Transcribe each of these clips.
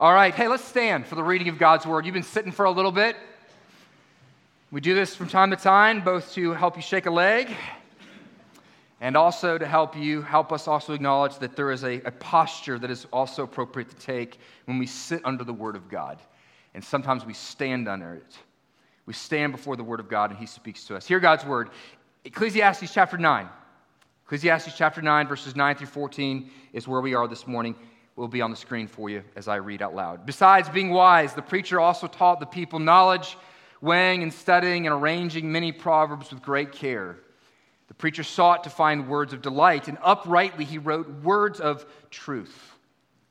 All right, hey, let's stand for the reading of God's word. You've been sitting for a little bit. We do this from time to time, both to help you shake a leg and also to help you, help us also acknowledge that there is a, a posture that is also appropriate to take when we sit under the word of God. And sometimes we stand under it. We stand before the word of God and he speaks to us. Hear God's word. Ecclesiastes chapter 9. Ecclesiastes chapter 9, verses 9 through 14 is where we are this morning. Will be on the screen for you as I read out loud. Besides being wise, the preacher also taught the people knowledge, weighing and studying and arranging many proverbs with great care. The preacher sought to find words of delight, and uprightly he wrote words of truth.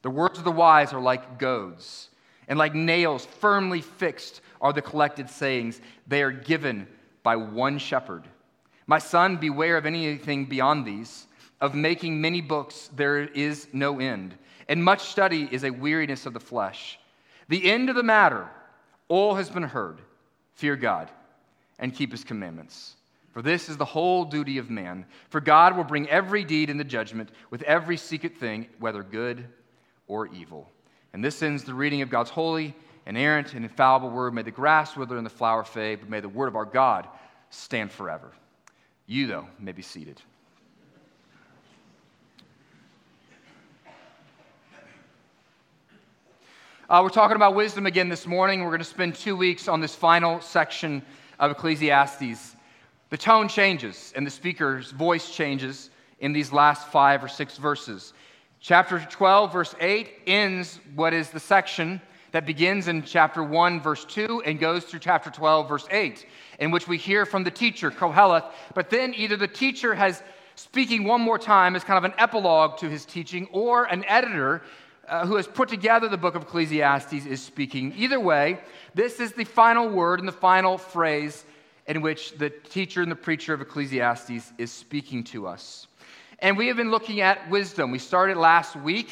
The words of the wise are like goads, and like nails firmly fixed are the collected sayings. They are given by one shepherd. My son, beware of anything beyond these. Of making many books, there is no end, and much study is a weariness of the flesh. The end of the matter, all has been heard. Fear God and keep his commandments. For this is the whole duty of man. For God will bring every deed into judgment with every secret thing, whether good or evil. And this ends the reading of God's holy, inerrant, and infallible word. May the grass wither and the flower fade, but may the word of our God stand forever. You, though, may be seated. Uh, we're talking about wisdom again this morning. We're going to spend two weeks on this final section of Ecclesiastes. The tone changes and the speaker's voice changes in these last five or six verses. Chapter 12, verse 8, ends what is the section that begins in chapter 1, verse 2, and goes through chapter 12, verse 8, in which we hear from the teacher, Koheleth. But then either the teacher has speaking one more time as kind of an epilogue to his teaching, or an editor uh, who has put together the book of Ecclesiastes is speaking. Either way, this is the final word and the final phrase in which the teacher and the preacher of Ecclesiastes is speaking to us. And we have been looking at wisdom. We started last week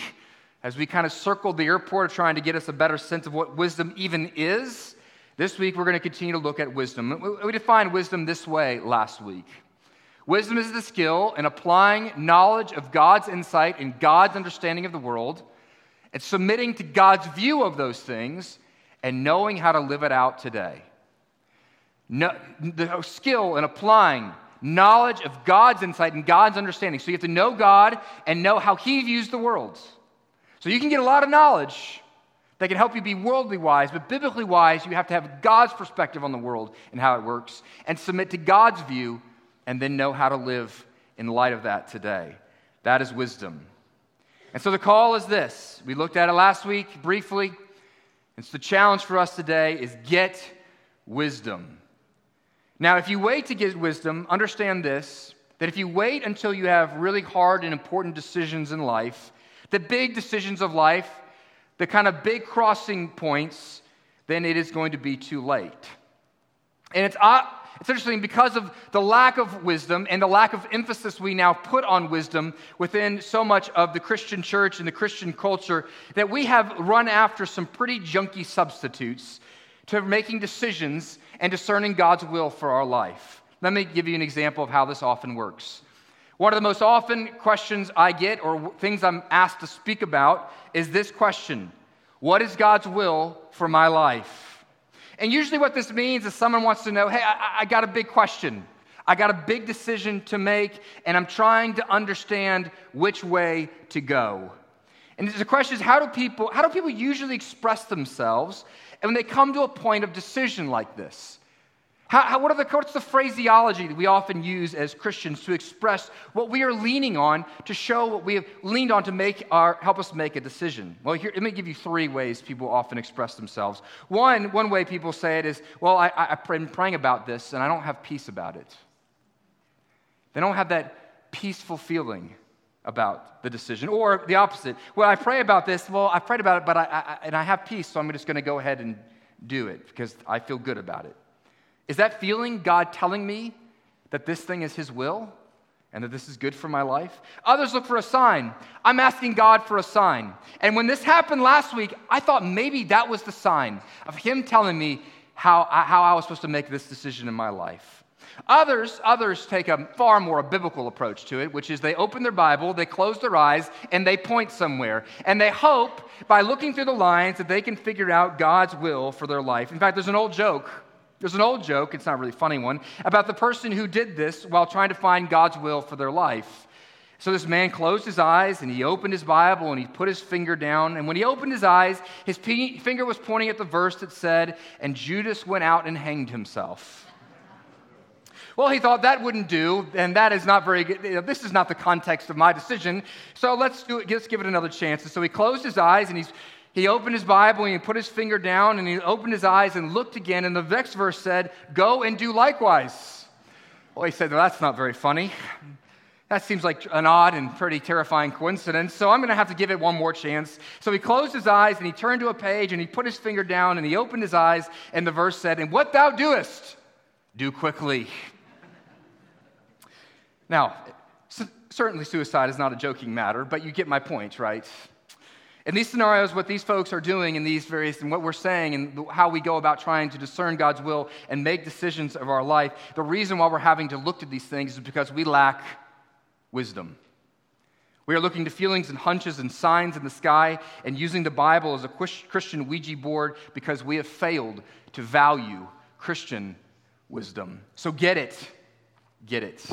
as we kind of circled the airport trying to get us a better sense of what wisdom even is, this week we're going to continue to look at wisdom. We defined wisdom this way last week. Wisdom is the skill in applying knowledge of God's insight and God's understanding of the world and submitting to God's view of those things and knowing how to live it out today. No, the skill in applying knowledge of God's insight and God's understanding. So you have to know God and know how He views the world. So you can get a lot of knowledge that can help you be worldly wise, but biblically wise, you have to have God's perspective on the world and how it works and submit to God's view and then know how to live in light of that today. That is wisdom. And so the call is this. We looked at it last week briefly. It's the challenge for us today is get wisdom. Now, if you wait to get wisdom, understand this that if you wait until you have really hard and important decisions in life, the big decisions of life, the kind of big crossing points, then it is going to be too late. And it's, it's interesting because of the lack of wisdom and the lack of emphasis we now put on wisdom within so much of the Christian church and the Christian culture that we have run after some pretty junky substitutes to making decisions and discerning God's will for our life. Let me give you an example of how this often works. One of the most often questions I get, or things I'm asked to speak about, is this question What is God's will for my life? And usually, what this means is someone wants to know, Hey, I, I got a big question. I got a big decision to make, and I'm trying to understand which way to go. And the question is, how do people, how do people usually express themselves and when they come to a point of decision like this? How, how, what are the, what's the phraseology that we often use as Christians to express what we are leaning on to show what we have leaned on to make our, help us make a decision? Well, here, let me give you three ways people often express themselves. One, one way people say it is, well, I, I, been praying about this and I don't have peace about it. They don't have that peaceful feeling about the decision. Or the opposite, well, I pray about this, well, I prayed about it, but I, I and I have peace, so I'm just going to go ahead and do it because I feel good about it. Is that feeling God telling me that this thing is His will and that this is good for my life? Others look for a sign. I'm asking God for a sign. And when this happened last week, I thought maybe that was the sign of Him telling me how, how I was supposed to make this decision in my life. Others, others take a far more biblical approach to it, which is they open their Bible, they close their eyes, and they point somewhere. And they hope by looking through the lines that they can figure out God's will for their life. In fact, there's an old joke. There's an old joke, it's not a really funny one, about the person who did this while trying to find God's will for their life. So this man closed his eyes and he opened his Bible and he put his finger down. And when he opened his eyes, his finger was pointing at the verse that said, And Judas went out and hanged himself. Well, he thought that wouldn't do, and that is not very good. This is not the context of my decision, so let's, do it, let's give it another chance. And so he closed his eyes and he's, he opened his Bible and he put his finger down and he opened his eyes and looked again, and the next verse said, Go and do likewise. Well, he said, well, That's not very funny. That seems like an odd and pretty terrifying coincidence, so I'm going to have to give it one more chance. So he closed his eyes and he turned to a page and he put his finger down and he opened his eyes, and the verse said, And what thou doest, do quickly. Now, certainly suicide is not a joking matter, but you get my point, right? In these scenarios, what these folks are doing in these various, and what we're saying, and how we go about trying to discern God's will and make decisions of our life, the reason why we're having to look to these things is because we lack wisdom. We are looking to feelings and hunches and signs in the sky and using the Bible as a Christian Ouija board because we have failed to value Christian wisdom. So get it. Get it.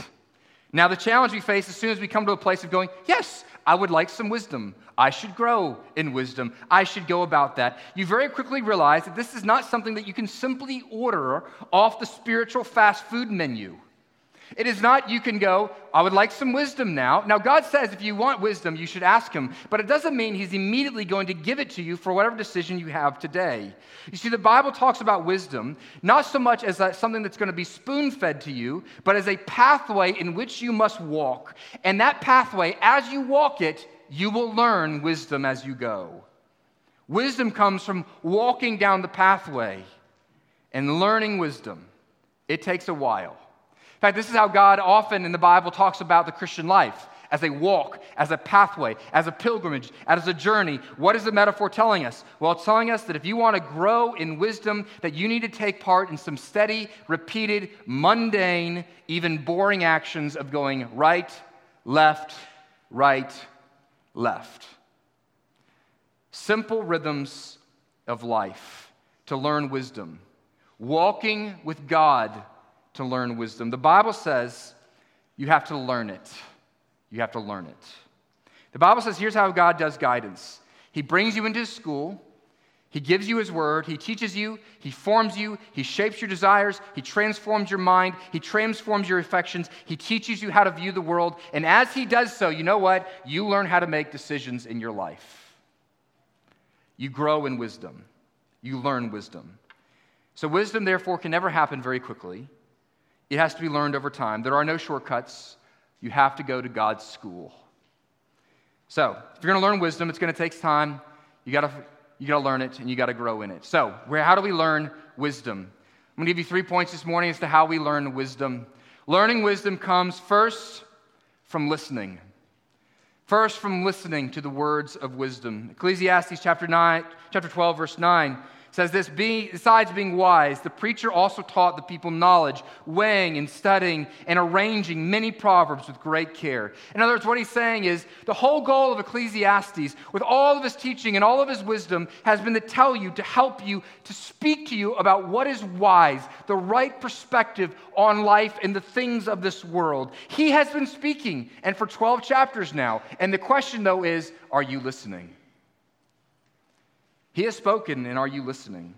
Now, the challenge we face as soon as we come to a place of going, yes, I would like some wisdom. I should grow in wisdom. I should go about that. You very quickly realize that this is not something that you can simply order off the spiritual fast food menu. It is not you can go, I would like some wisdom now. Now, God says if you want wisdom, you should ask Him, but it doesn't mean He's immediately going to give it to you for whatever decision you have today. You see, the Bible talks about wisdom not so much as something that's going to be spoon fed to you, but as a pathway in which you must walk. And that pathway, as you walk it, you will learn wisdom as you go. Wisdom comes from walking down the pathway and learning wisdom. It takes a while In fact, this is how God often in the Bible talks about the Christian life as a walk, as a pathway, as a pilgrimage, as a journey. What is the metaphor telling us? Well, it's telling us that if you want to grow in wisdom, that you need to take part in some steady, repeated, mundane, even boring actions of going right, left, right, left. Simple rhythms of life to learn wisdom. Walking with God to learn wisdom. The Bible says you have to learn it. You have to learn it. The Bible says here's how God does guidance He brings you into school. He gives you His word. He teaches you. He forms you. He shapes your desires. He transforms your mind. He transforms your affections. He teaches you how to view the world. And as He does so, you know what? You learn how to make decisions in your life. You grow in wisdom. You learn wisdom. So, wisdom, therefore, can never happen very quickly. It has to be learned over time. There are no shortcuts. You have to go to God's school. So, if you're going to learn wisdom, it's going to take time. You got to you got to learn it and you got to grow in it. So, where how do we learn wisdom? I'm going to give you three points this morning as to how we learn wisdom. Learning wisdom comes first from listening. First, from listening to the words of wisdom. Ecclesiastes chapter 9, chapter 12, verse 9 says this besides being wise, the preacher also taught the people knowledge, weighing and studying and arranging many proverbs with great care. In other words, what he's saying is the whole goal of Ecclesiastes, with all of his teaching and all of his wisdom, has been to tell you, to help you, to speak to you about what is wise, the right perspective on life and the things of this world. He has been speaking, and for 12 chapters now. And the question, though, is are you listening? He has spoken, and are you listening?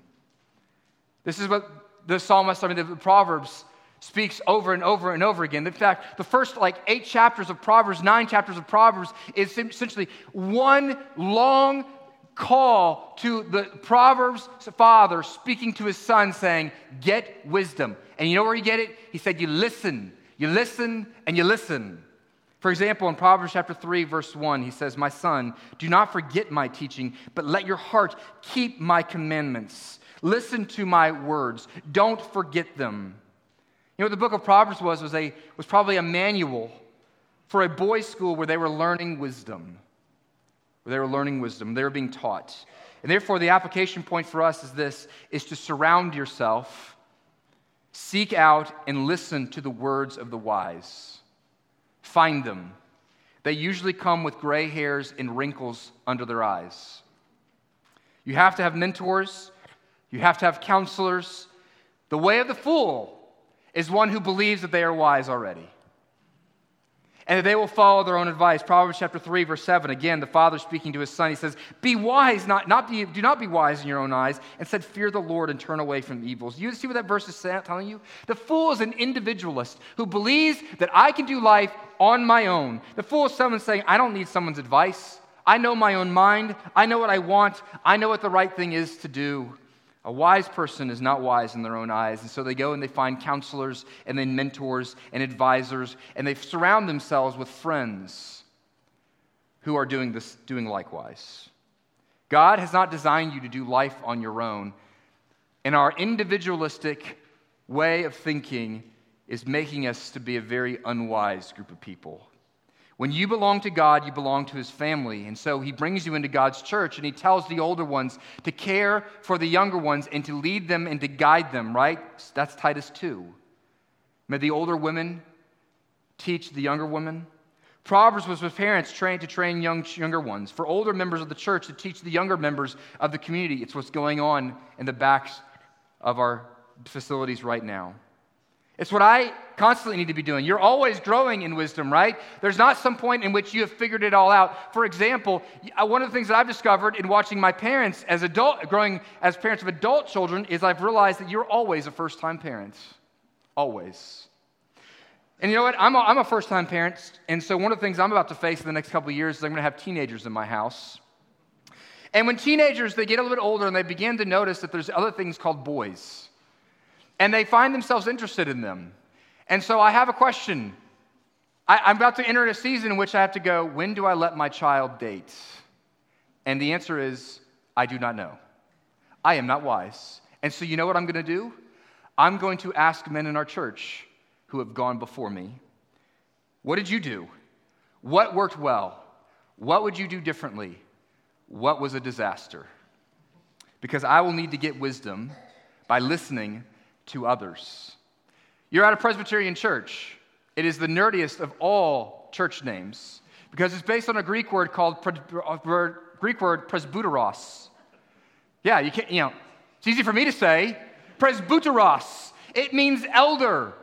This is what the psalmist, I mean, the Proverbs speaks over and over and over again. In fact, the first like eight chapters of Proverbs, nine chapters of Proverbs, is essentially one long call to the Proverbs father speaking to his son, saying, Get wisdom. And you know where you get it? He said, You listen, you listen, and you listen. For example, in Proverbs chapter 3, verse 1, he says, My son, do not forget my teaching, but let your heart keep my commandments. Listen to my words. Don't forget them. You know what the book of Proverbs was? Was, a, was probably a manual for a boys' school where they were learning wisdom. Where they were learning wisdom. They were being taught. And therefore, the application point for us is this is to surround yourself Seek out and listen to the words of the wise. Find them. They usually come with gray hairs and wrinkles under their eyes. You have to have mentors, you have to have counselors. The way of the fool is one who believes that they are wise already and that they will follow their own advice. Proverbs chapter 3, verse 7. Again, the father speaking to his son, he says, Be wise, not, not be, do not be wise in your own eyes. Instead, fear the Lord and turn away from evils. You see what that verse is telling you? The fool is an individualist who believes that I can do life on my own. The fool is someone saying, I don't need someone's advice. I know my own mind. I know what I want. I know what the right thing is to do. A wise person is not wise in their own eyes. And so they go and they find counselors and then mentors and advisors, and they surround themselves with friends who are doing this, doing likewise. God has not designed you to do life on your own. And our individualistic way of thinking is making us to be a very unwise group of people. When you belong to God, you belong to his family. And so he brings you into God's church and he tells the older ones to care for the younger ones and to lead them and to guide them, right? That's Titus 2. May the older women teach the younger women. Proverbs was for parents trained to train young, younger ones, for older members of the church to teach the younger members of the community. It's what's going on in the backs of our facilities right now. It's what I constantly need to be doing. You're always growing in wisdom, right? There's not some point in which you have figured it all out. For example, uh, one of the things that I've discovered in watching my parents as adult, growing as parents of adult children, is I've realized that you're always a first time parent. Always. And you know what? I'm a, I'm a first time parent. And so one of the things I'm about to face in the next couple of years is I'm going to have teenagers in my house. And when teenagers, they get a little bit older and they begin to notice that there's other things called boys and they find themselves interested in them. And so I have a question. I, am about to enter a season in which I have to go, when do I let my child date? And the answer is, I do not know. I am not wise. And so you know what I'm going to do? I'm going to ask men in our church who have gone before me, what did you do? What worked well? What would you do differently? What was a disaster? Because I will need to get wisdom by listening to others. You're at a Presbyterian church. It is the nerdiest of all church names because it's based on a Greek word called uh, Greek word presbyteros. Yeah, you can't, you know, it's easy for me to say. Presbyteros. It means elder,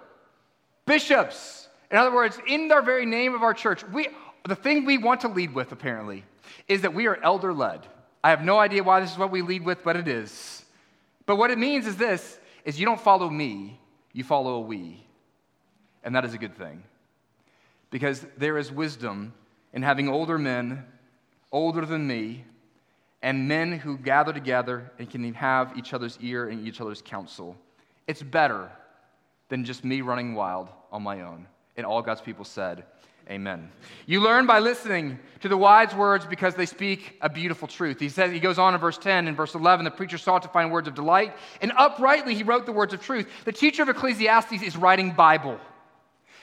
bishops. In other words, in our very name of our church, we, the thing we want to lead with, apparently, is that we are elder led. I have no idea why this is what we lead with, but it is. But what it means is this is you don't follow me, you follow a we. And that is a good thing. Because there is wisdom in having older men, older than me, and men who gather together and can have each other's ear and each other's counsel. It's better than just me running wild on my own. And all God's people said, Amen. You learn by listening to the wise words because they speak a beautiful truth. He says he goes on in verse 10 and verse 11, the preacher sought to find words of delight, and uprightly he wrote the words of truth. The teacher of Ecclesiastes is writing Bible.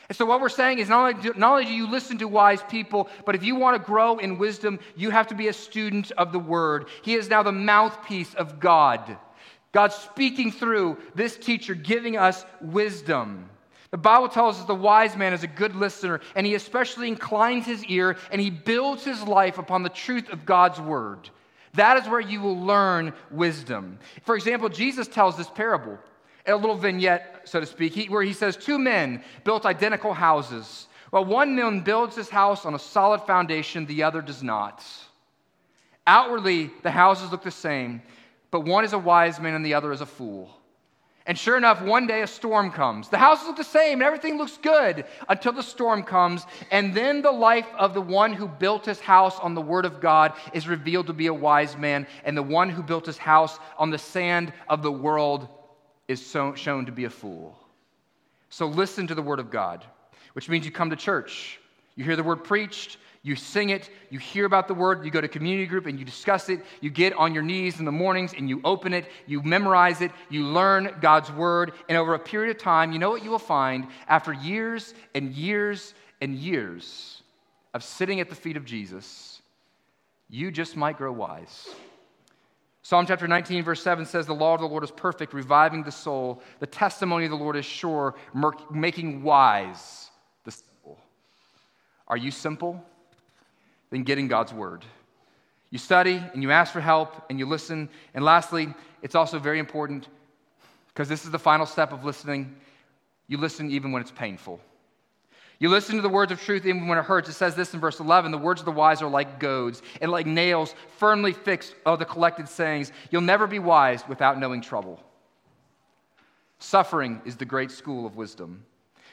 And so what we're saying is not only, do, not only do you listen to wise people, but if you want to grow in wisdom, you have to be a student of the word. He is now the mouthpiece of God. God speaking through this teacher, giving us wisdom. The Bible tells us the wise man is a good listener, and he especially inclines his ear and he builds his life upon the truth of God's word. That is where you will learn wisdom. For example, Jesus tells this parable, a little vignette, so to speak, where he says, Two men built identical houses. Well, one man builds his house on a solid foundation, the other does not. Outwardly, the houses look the same, but one is a wise man and the other is a fool. And sure enough, one day a storm comes. The houses look the same, and everything looks good until the storm comes. And then the life of the one who built his house on the word of God is revealed to be a wise man, and the one who built his house on the sand of the world is so, shown to be a fool. So listen to the word of God, which means you come to church. You hear the word preached, you sing it, you hear about the word, you go to community group and you discuss it, you get on your knees in the mornings and you open it, you memorize it, you learn God's word, and over a period of time, you know what you will find after years and years and years of sitting at the feet of Jesus, you just might grow wise. Psalm chapter 19, verse 7 says, The law of the Lord is perfect, reviving the soul. The testimony of the Lord is sure, making wise the simple. Are you simple? Then getting God's word. You study and you ask for help and you listen. And lastly, it's also very important because this is the final step of listening. You listen even when it's painful. You listen to the words of truth even when it hurts. It says this in verse 11 the words of the wise are like goads and like nails firmly fixed of the collected sayings. You'll never be wise without knowing trouble. Suffering is the great school of wisdom.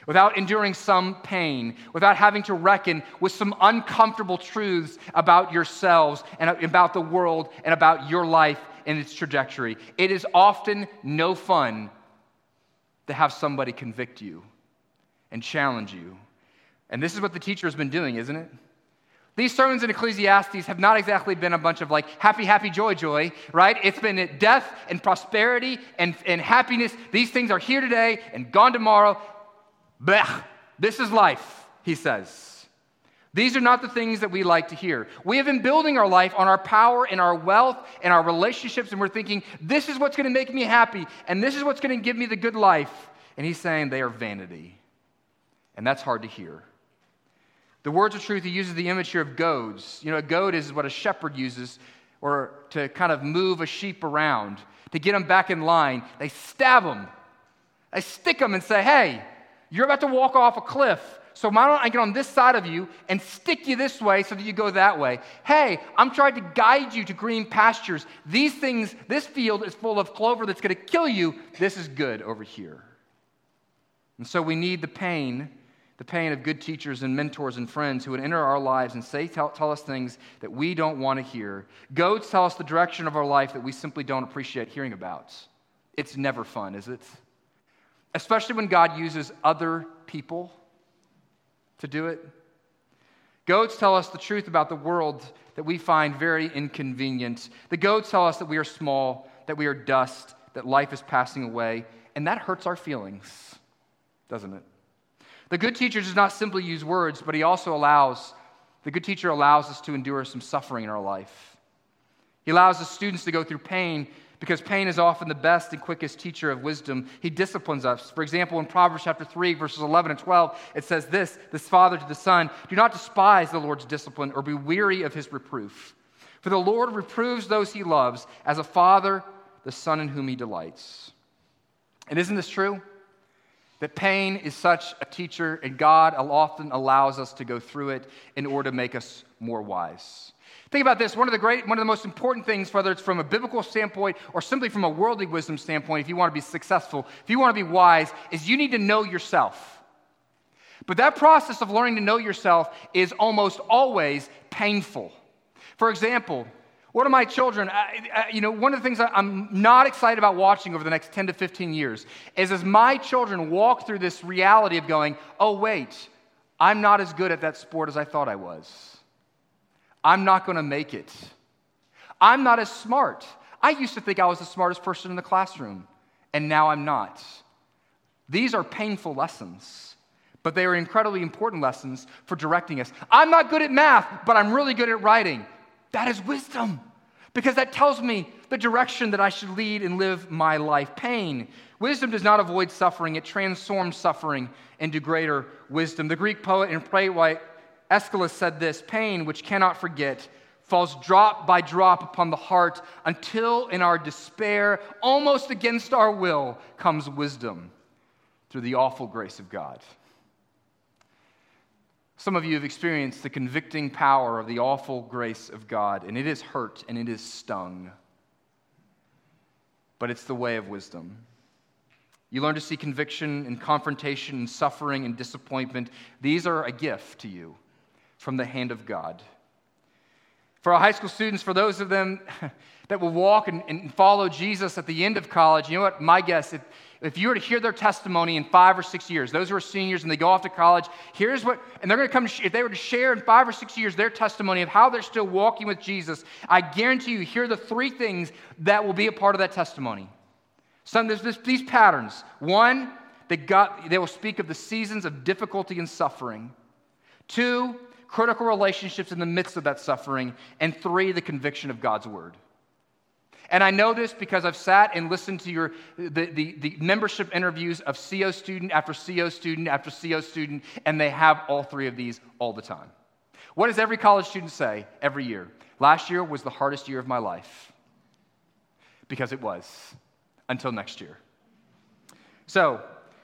Without enduring some pain, without having to reckon with some uncomfortable truths about yourselves and about the world and about your life and its trajectory, it is often no fun to have somebody convict you and challenge you and this is what the teacher has been doing, isn't it? These sermons in Ecclesiastes have not exactly been a bunch of like happy, happy, joy, joy, right? It's been death and prosperity and, and happiness. These things are here today and gone tomorrow. Blech. This is life, he says. These are not the things that we like to hear. We have been building our life on our power and our wealth and our relationships, and we're thinking, this is what's going to make me happy, and this is what's going to give me the good life. And he's saying they are vanity. And that's hard to hear. The words of truth, he uses the image here of goads. You know, a goad is what a shepherd uses or to kind of move a sheep around, to get them back in line. They stab them, they stick them and say, hey, you're about to walk off a cliff. So why don't I get on this side of you and stick you this way so that you go that way? Hey, I'm trying to guide you to green pastures. These things, this field is full of clover that's going to kill you. This is good over here. And so we need the pain the pain of good teachers and mentors and friends who would enter our lives and say, tell, tell us things that we don't want to hear. Goads tell us the direction of our life that we simply don't appreciate hearing about. It's never fun, is it? Especially when God uses other people to do it. Goads tell us the truth about the world that we find very inconvenient. The goads tell us that we are small, that we are dust, that life is passing away, and that hurts our feelings, doesn't it? The good teacher does not simply use words, but he also allows, the good teacher allows us to endure some suffering in our life. He allows the students to go through pain because pain is often the best and quickest teacher of wisdom. He disciplines us. For example, in Proverbs chapter 3, verses 11 and 12, it says this this father to the son, Do not despise the Lord's discipline or be weary of his reproof. For the Lord reproves those he loves as a father, the son in whom he delights. And isn't this true? That pain is such a teacher, and God often allows us to go through it in order to make us more wise. Think about this. One of the great, one of the most important things, whether it's from a biblical standpoint or simply from a worldly wisdom standpoint, if you want to be successful, if you want to be wise, is you need to know yourself. But that process of learning to know yourself is almost always painful. For example, one of my children, I, I, you know, one of the things I'm not excited about watching over the next 10 to 15 years is as my children walk through this reality of going, oh, wait, I'm not as good at that sport as I thought I was. I'm not going to make it. I'm not as smart. I used to think I was the smartest person in the classroom, and now I'm not. These are painful lessons, but they are incredibly important lessons for directing us. I'm not good at math, but I'm really good at writing. That is wisdom because that tells me the direction that I should lead and live my life. Pain. Wisdom does not avoid suffering, it transforms suffering into greater wisdom. The Greek poet and playwright Aeschylus said this Pain, which cannot forget, falls drop by drop upon the heart until in our despair, almost against our will, comes wisdom through the awful grace of God. Some of you have experienced the convicting power of the awful grace of God, and it is hurt and it is stung. But it's the way of wisdom. You learn to see conviction and confrontation and suffering and disappointment. These are a gift to you from the hand of God. For our high school students, for those of them that will walk and, and follow Jesus at the end of college, you know what? My guess, if, if you were to hear their testimony in five or six years, those who are seniors and they go off to college, here's what, and they're going to come, if they were to share in five or six years their testimony of how they're still walking with Jesus, I guarantee you, here are the three things that will be a part of that testimony. Some, there's this, these patterns. One, that God, they will speak of the seasons of difficulty and suffering. Two, critical relationships in the midst of that suffering. And three, the conviction of God's word. And I know this because I've sat and listened to your, the, the, the, membership interviews of CO student after CO student after CO student, and they have all three of these all the time. What does every college student say every year? Last year was the hardest year of my life. Because it was, until next year. So,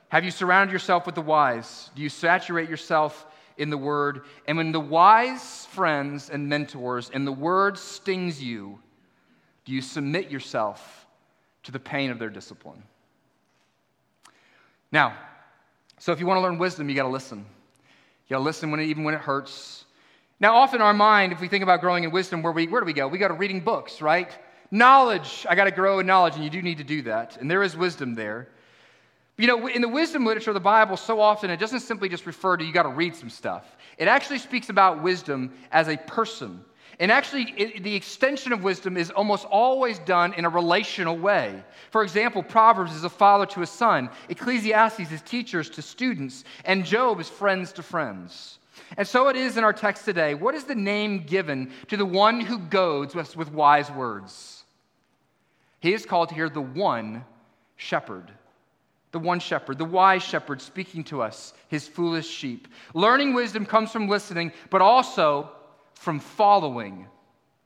have you surrounded yourself with the wise? Do you saturate yourself in the word? And when the wise friends and mentors and the word stings you, do you submit yourself to the pain of their discipline? Now, so if you want to learn wisdom, you got to listen. You got to listen when it, even when it hurts. Now, often our mind, if we think about growing in wisdom, where, we, where do we go? We go to reading books, right? Knowledge. I got to grow in knowledge, and you do need to do that. And there is wisdom there. You know, in the wisdom literature of the Bible, so often it doesn't simply just refer to you got to read some stuff. It actually speaks about wisdom as a person. And actually, it, the extension of wisdom is almost always done in a relational way. For example, Proverbs is a father to a son, Ecclesiastes is teachers to students, and Job is friends to friends. And so it is in our text today. What is the name given to the one who goads us with wise words? He is called here the one shepherd. The one shepherd, the wise shepherd speaking to us, his foolish sheep. Learning wisdom comes from listening, but also from following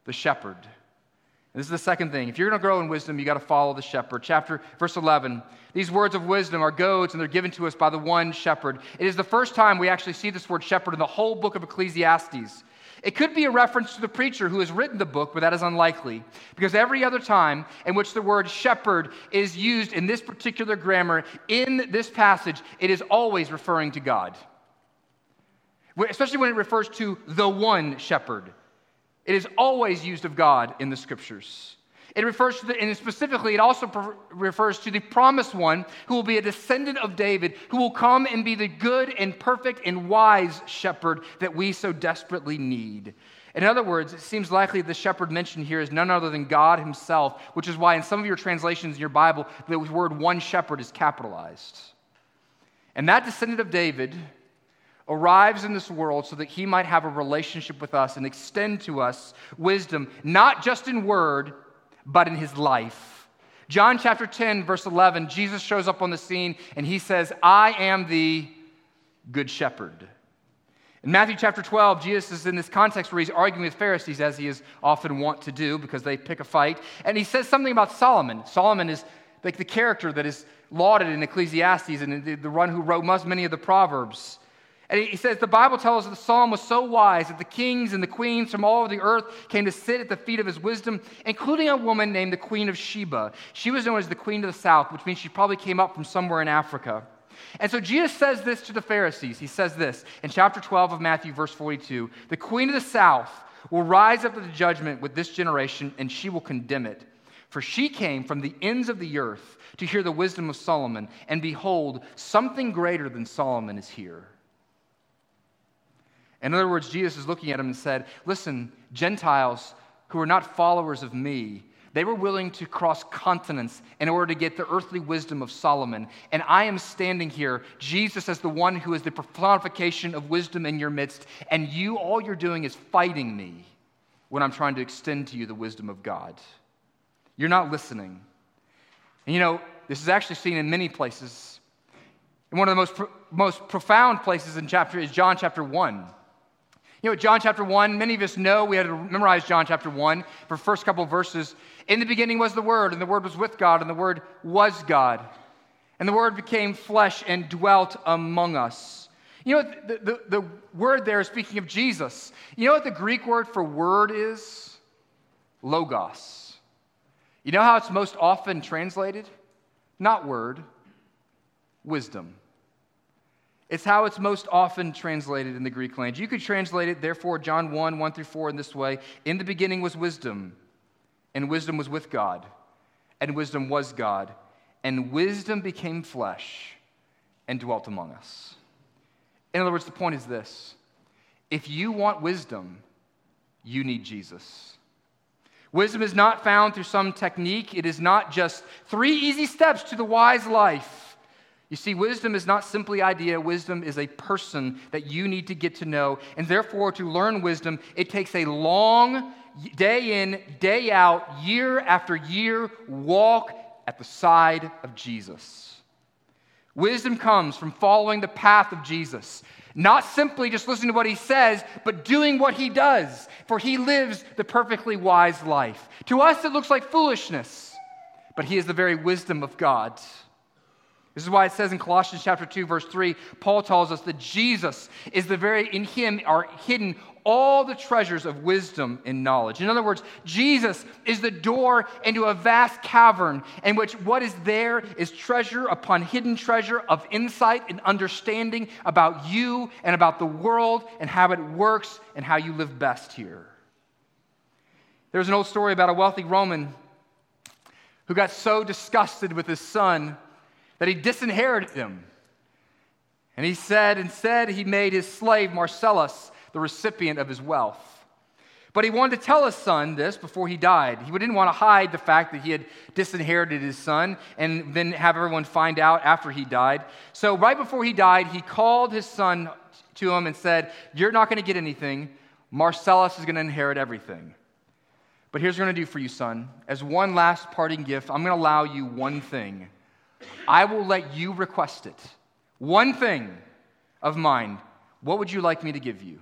the shepherd. And this is the second thing. If you're going to grow in wisdom, you got to follow the shepherd. Chapter verse 11. These words of wisdom are goads and they're given to us by the one shepherd. It is the first time we actually see this word shepherd in the whole book of Ecclesiastes. It could be a reference to the preacher who has written the book, but that is unlikely because every other time in which the word shepherd is used in this particular grammar in this passage, it is always referring to God especially when it refers to the one shepherd. It is always used of God in the scriptures. It refers to the, and specifically, it also pre- refers to the promised one who will be a descendant of David, who will come and be the good and perfect and wise shepherd that we so desperately need. In other words, it seems likely the shepherd mentioned here is none other than God himself, which is why in some of your translations in your Bible, the word one shepherd is capitalized. And that descendant of David arrives in this world so that he might have a relationship with us and extend to us wisdom, not just in word, but in his life. John chapter 10, verse 11, Jesus shows up on the scene and he says, I am the good shepherd. In Matthew chapter 12, Jesus is in this context where he's arguing with Pharisees, as he is often wont to do because they pick a fight. And he says something about Solomon. Solomon is like the character that is lauded in Ecclesiastes and the, one who wrote most many of the Proverbs. And he says the Bible tells us that the psalm was so wise that the kings and the queens from all over the earth came to sit at the feet of his wisdom, including a woman named the Queen of Sheba. She was known as the Queen of the South, which means she probably came up from somewhere in Africa. And so Jesus says this to the Pharisees. He says this in chapter 12 of Matthew, verse 42 The Queen of the South will rise up to the judgment with this generation, and she will condemn it. For she came from the ends of the earth to hear the wisdom of Solomon, and behold, something greater than Solomon is here. In other words, Jesus is looking at him and said, Listen, Gentiles who are not followers of me, they were willing to cross continents in order to get the earthly wisdom of Solomon. And I am standing here, Jesus as the one who is the personification of wisdom in your midst. And you, all you're doing is fighting me when I'm trying to extend to you the wisdom of God. You're not listening. And you know, this is actually seen in many places. And one of the most, most profound places in chapter is John chapter 1. You know, John chapter 1, many of us know we had to memorize John chapter 1 for first couple verses. In the beginning was the Word, and the Word was with God, and the Word was God. And the Word became flesh and dwelt among us. You know, the, the, the word there is speaking of Jesus. You know what the Greek word for word is? Logos. You know how it's most often translated? Not word, wisdom. It's how it's most often translated in the Greek language. You could translate it, therefore, John 1 1 through 4 in this way In the beginning was wisdom, and wisdom was with God, and wisdom was God, and wisdom became flesh and dwelt among us. In other words, the point is this if you want wisdom, you need Jesus. Wisdom is not found through some technique, it is not just three easy steps to the wise life. You see, wisdom is not simply idea, wisdom is a person that you need to get to know. And therefore, to learn wisdom, it takes a long day in, day out, year after year, walk at the side of Jesus. Wisdom comes from following the path of Jesus, not simply just listening to what he says, but doing what he does, for he lives the perfectly wise life. To us, it looks like foolishness, but he is the very wisdom of God. This is why it says in Colossians chapter 2 verse 3, Paul tells us that Jesus is the very in him are hidden all the treasures of wisdom and knowledge. In other words, Jesus is the door into a vast cavern in which what is there is treasure upon hidden treasure of insight and understanding about you and about the world and how it works and how you live best here. There's an old story about a wealthy Roman who got so disgusted with his son that he disinherited him. And he said, instead, he made his slave Marcellus the recipient of his wealth. But he wanted to tell his son this before he died. He didn't want to hide the fact that he had disinherited his son and then have everyone find out after he died. So, right before he died, he called his son to him and said, You're not going to get anything. Marcellus is going to inherit everything. But here's what I'm going to do for you, son. As one last parting gift, I'm going to allow you one thing. I will let you request it. One thing of mine. What would you like me to give you?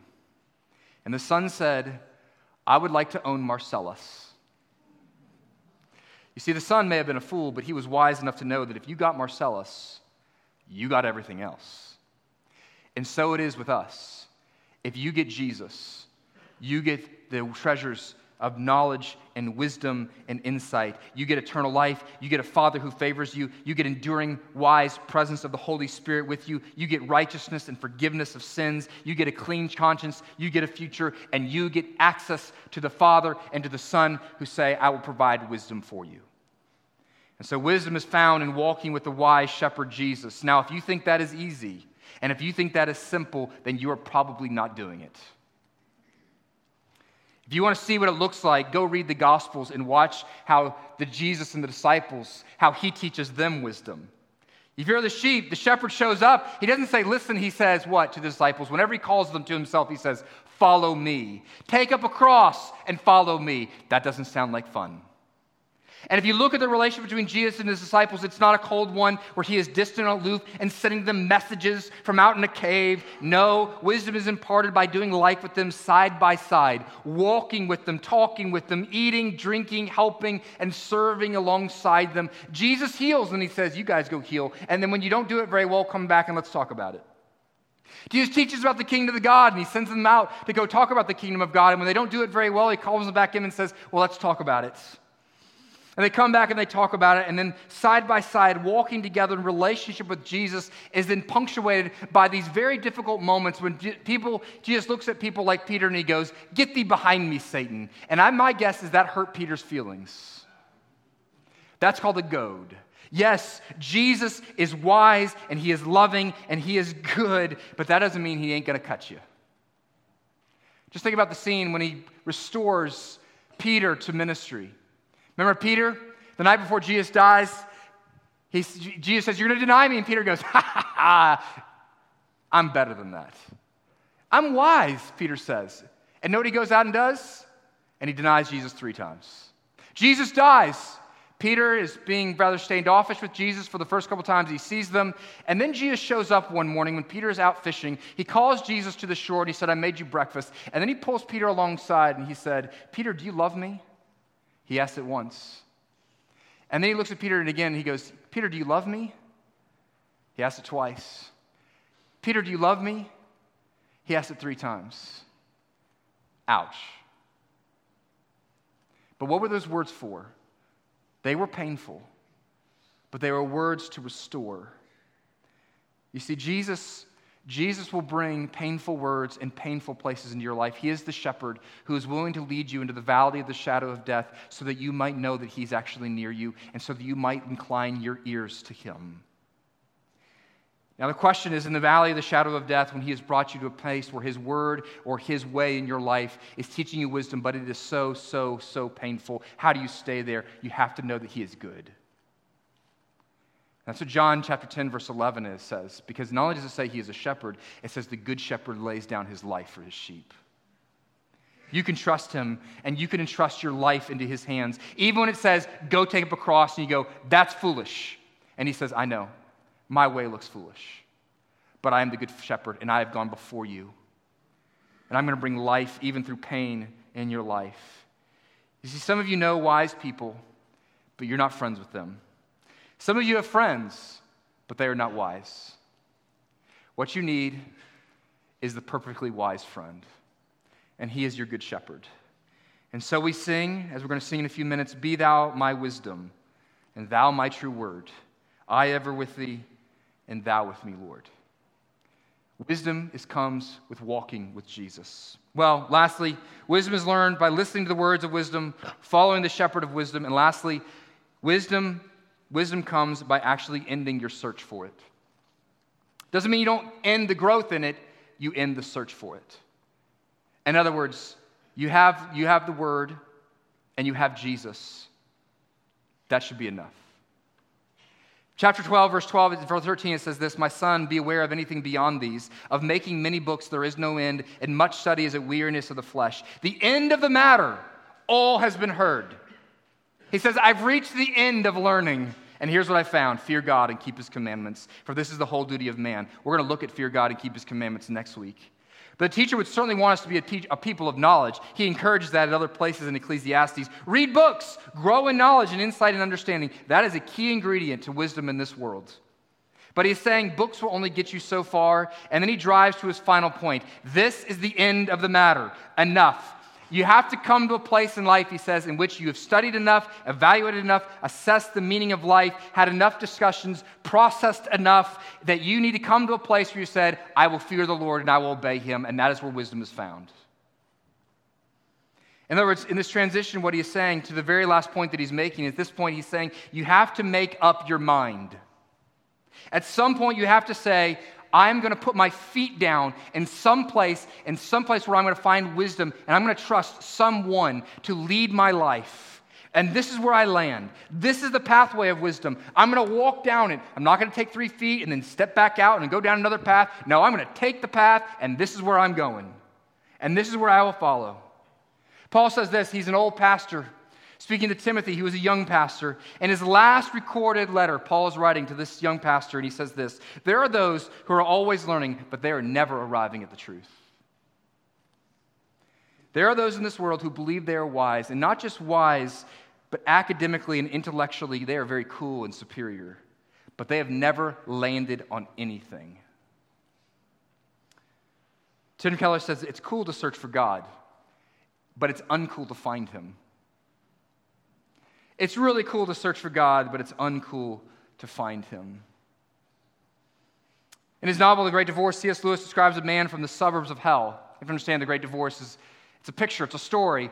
And the son said, I would like to own Marcellus. You see, the son may have been a fool, but he was wise enough to know that if you got Marcellus, you got everything else. And so it is with us. If you get Jesus, you get the treasures of knowledge and wisdom and insight. You get eternal life. You get a Father who favors you. You get enduring, wise presence of the Holy Spirit with you. You get righteousness and forgiveness of sins. You get a clean conscience. You get a future. And you get access to the Father and to the Son who say, I will provide wisdom for you. And so, wisdom is found in walking with the wise shepherd Jesus. Now, if you think that is easy, and if you think that is simple, then you are probably not doing it. If you want to see what it looks like, go read the Gospels and watch how the Jesus and the disciples, how he teaches them wisdom. If you're the sheep, the shepherd shows up. He doesn't say, listen, he says what to the disciples? Whenever he calls them to himself, he says, follow me. Take up a cross and follow me. That doesn't sound like fun. And if you look at the relationship between Jesus and his disciples, it's not a cold one where he is distant and aloof and sending them messages from out in a cave. No, wisdom is imparted by doing life with them side by side, walking with them, talking with them, eating, drinking, helping, and serving alongside them. Jesus heals and he says, You guys go heal. And then when you don't do it very well, come back and let's talk about it. Jesus teaches about the kingdom of God and he sends them out to go talk about the kingdom of God. And when they don't do it very well, he calls them back in and says, Well, let's talk about it. And they come back and they talk about it, and then side by side, walking together in relationship with Jesus is then punctuated by these very difficult moments when people, Jesus looks at people like Peter and he goes, Get thee behind me, Satan. And I, my guess is that hurt Peter's feelings. That's called a goad. Yes, Jesus is wise and he is loving and he is good, but that doesn't mean he ain't going to cut you. Just think about the scene when he restores Peter to ministry. Remember Peter? The night before Jesus dies, he, Jesus says, You're going to deny me. And Peter goes, Ha ha ha, I'm better than that. I'm wise, Peter says. And know what he goes out and does? And he denies Jesus three times. Jesus dies. Peter is being rather standoffish with Jesus for the first couple times he sees them. And then Jesus shows up one morning when Peter is out fishing. He calls Jesus to the shore and he said, I made you breakfast. And then he pulls Peter alongside and he said, Peter, do you love me? He asked it once. And then he looks at Peter and again he goes, Peter, do you love me? He asked it twice. Peter, do you love me? He asked it three times. Ouch. But what were those words for? They were painful, but they were words to restore. You see, Jesus Jesus will bring painful words and painful places into your life. He is the shepherd who is willing to lead you into the valley of the shadow of death so that you might know that he's actually near you and so that you might incline your ears to him. Now, the question is in the valley of the shadow of death, when he has brought you to a place where his word or his way in your life is teaching you wisdom, but it is so, so, so painful, how do you stay there? You have to know that he is good. That's what John chapter 10, verse 11 is, says. Because not only does it say he is a shepherd, it says the good shepherd lays down his life for his sheep. You can trust him and you can entrust your life into his hands. Even when it says, go take up a cross, and you go, that's foolish. And he says, I know, my way looks foolish, but I am the good shepherd and I have gone before you. And I'm going to bring life even through pain in your life. You see, some of you know wise people, but you're not friends with them. Some of you have friends, but they are not wise. What you need is the perfectly wise friend, and he is your good shepherd. And so we sing, as we're going to sing in a few minutes Be thou my wisdom, and thou my true word. I ever with thee, and thou with me, Lord. Wisdom is, comes with walking with Jesus. Well, lastly, wisdom is learned by listening to the words of wisdom, following the shepherd of wisdom, and lastly, wisdom, wisdom comes by actually ending your search for it. Doesn't mean you don't end the growth in it, you end the search for it. In other words, you have, you have the word and you have Jesus. That should be enough. Chapter 12, verse 12, verse 13, it says this My son, be aware of anything beyond these. Of making many books, there is no end, and much study is a weariness of the flesh. The end of the matter, all has been heard. He says, I've reached the end of learning. And here's what I found fear God and keep his commandments, for this is the whole duty of man. We're going to look at fear God and keep his commandments next week. But the teacher would certainly want us to be a, te- a, people of knowledge. He encourages that at other places in Ecclesiastes. Read books, grow in knowledge and insight and understanding. That is a key ingredient to wisdom in this world. But he's saying books will only get you so far. And then he drives to his final point. This is the end of the matter. Enough. You have to come to a place in life, he says, in which you have studied enough, evaluated enough, assessed the meaning of life, had enough discussions, processed enough that you need to come to a place where you said, I will fear the Lord and I will obey him. And that is where wisdom is found. In other words, in this transition, what he is saying to the very last point that he's making, at this point, he's saying, you have to make up your mind. At some point, you have to say, I'm going to put my feet down in some place, in some place where I'm going to find wisdom, and I'm going to trust someone to lead my life. And this is where I land. This is the pathway of wisdom. I'm going to walk down it. I'm not going to take three feet and then step back out and go down another path. No, I'm going to take the path, and this is where I'm going. And this is where I will follow. Paul says this he's an old pastor Speaking to Timothy, he was a young pastor. In his last recorded letter, Paul is writing to this young pastor, and he says this There are those who are always learning, but they are never arriving at the truth. There are those in this world who believe they are wise, and not just wise, but academically and intellectually, they are very cool and superior, but they have never landed on anything. Tim Keller says it's cool to search for God, but it's uncool to find him. It's really cool to search for God, but it's uncool to find him. In his novel, The Great Divorce, C.S. Lewis describes a man from the suburbs of hell. If you understand, The Great Divorce is it's a picture, it's a story.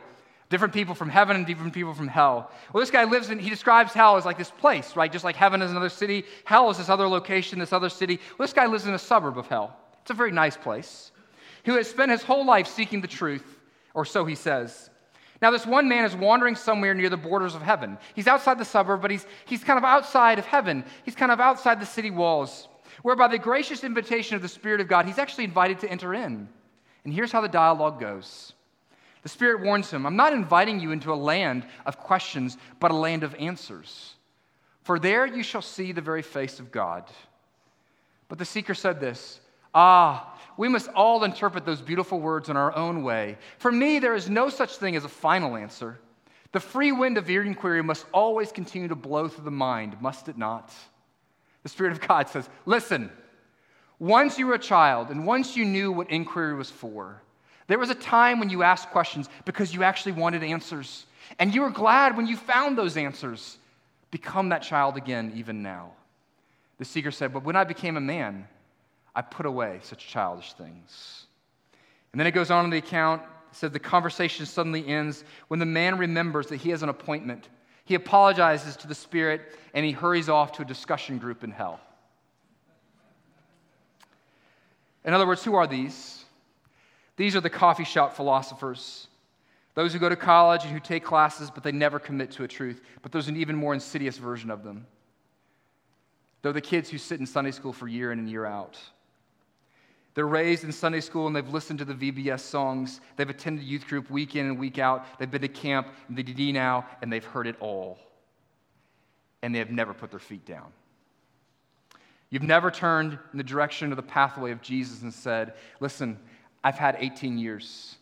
Different people from heaven and different people from hell. Well, this guy lives in, he describes hell as like this place, right? Just like heaven is another city, hell is this other location, this other city. Well, this guy lives in a suburb of hell. It's a very nice place. Who has spent his whole life seeking the truth, or so he says. Now, this one man is wandering somewhere near the borders of heaven. He's outside the suburb, but he's, he's kind of outside of heaven. He's kind of outside the city walls, where by the gracious invitation of the Spirit of God, he's actually invited to enter in. And here's how the dialogue goes The Spirit warns him I'm not inviting you into a land of questions, but a land of answers. For there you shall see the very face of God. But the seeker said this Ah, we must all interpret those beautiful words in our own way. For me, there is no such thing as a final answer. The free wind of your inquiry must always continue to blow through the mind, must it not? The Spirit of God says, Listen, once you were a child and once you knew what inquiry was for, there was a time when you asked questions because you actually wanted answers. And you were glad when you found those answers. Become that child again, even now. The seeker said, But when I became a man, I put away such childish things. And then it goes on in the account, it says the conversation suddenly ends when the man remembers that he has an appointment. He apologizes to the Spirit and he hurries off to a discussion group in hell. In other words, who are these? These are the coffee shop philosophers. Those who go to college and who take classes, but they never commit to a truth. But there's an even more insidious version of them. They're the kids who sit in Sunday school for year in and year out. They're raised in Sunday school and they've listened to the VBS songs. They've attended youth group week in and week out. They've been to camp the DD now and they've heard it all. And they have never put their feet down. You've never turned in the direction of the pathway of Jesus and said, Listen, I've had 18 years.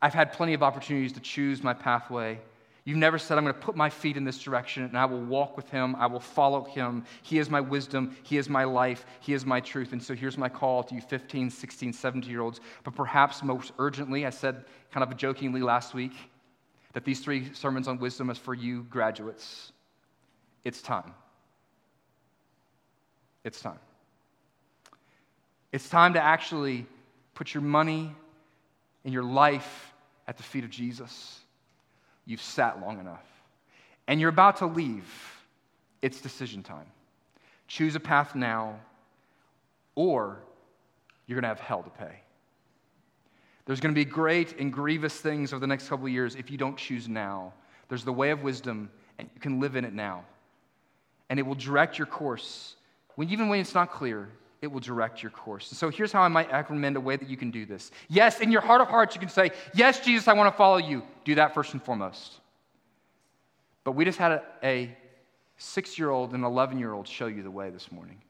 I've had plenty of opportunities to choose my pathway. You've never said, I'm going to put my feet in this direction and I will walk with him. I will follow him. He is my wisdom. He is my life. He is my truth. And so here's my call to you 15, 16, 17 year olds. But perhaps most urgently, I said kind of jokingly last week that these three sermons on wisdom is for you graduates. It's time. It's time. It's time to actually put your money and your life at the feet of Jesus. You've sat long enough. And you're about to leave. It's decision time. Choose a path now, or you're going to have hell to pay. There's going to be great and grievous things over the next couple of years if you don't choose now. There's the way of wisdom, and you can live in it now. And it will direct your course. When, even when it's not clear, it will direct your course. So here's how I might recommend a way that you can do this. Yes, in your heart of hearts, you can say, Yes, Jesus, I want to follow you. Do that first and foremost. But we just had a, a six year old and 11 year old show you the way this morning.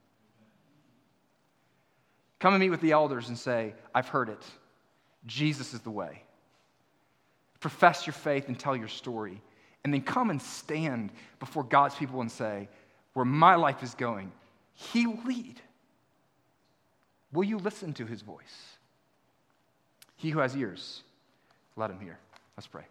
Come and meet with the elders and say, I've heard it. Jesus is the way. Profess your faith and tell your story. And then come and stand before God's people and say, Where my life is going, He will lead. Will you listen to his voice? He who has ears, let him hear. Let's pray.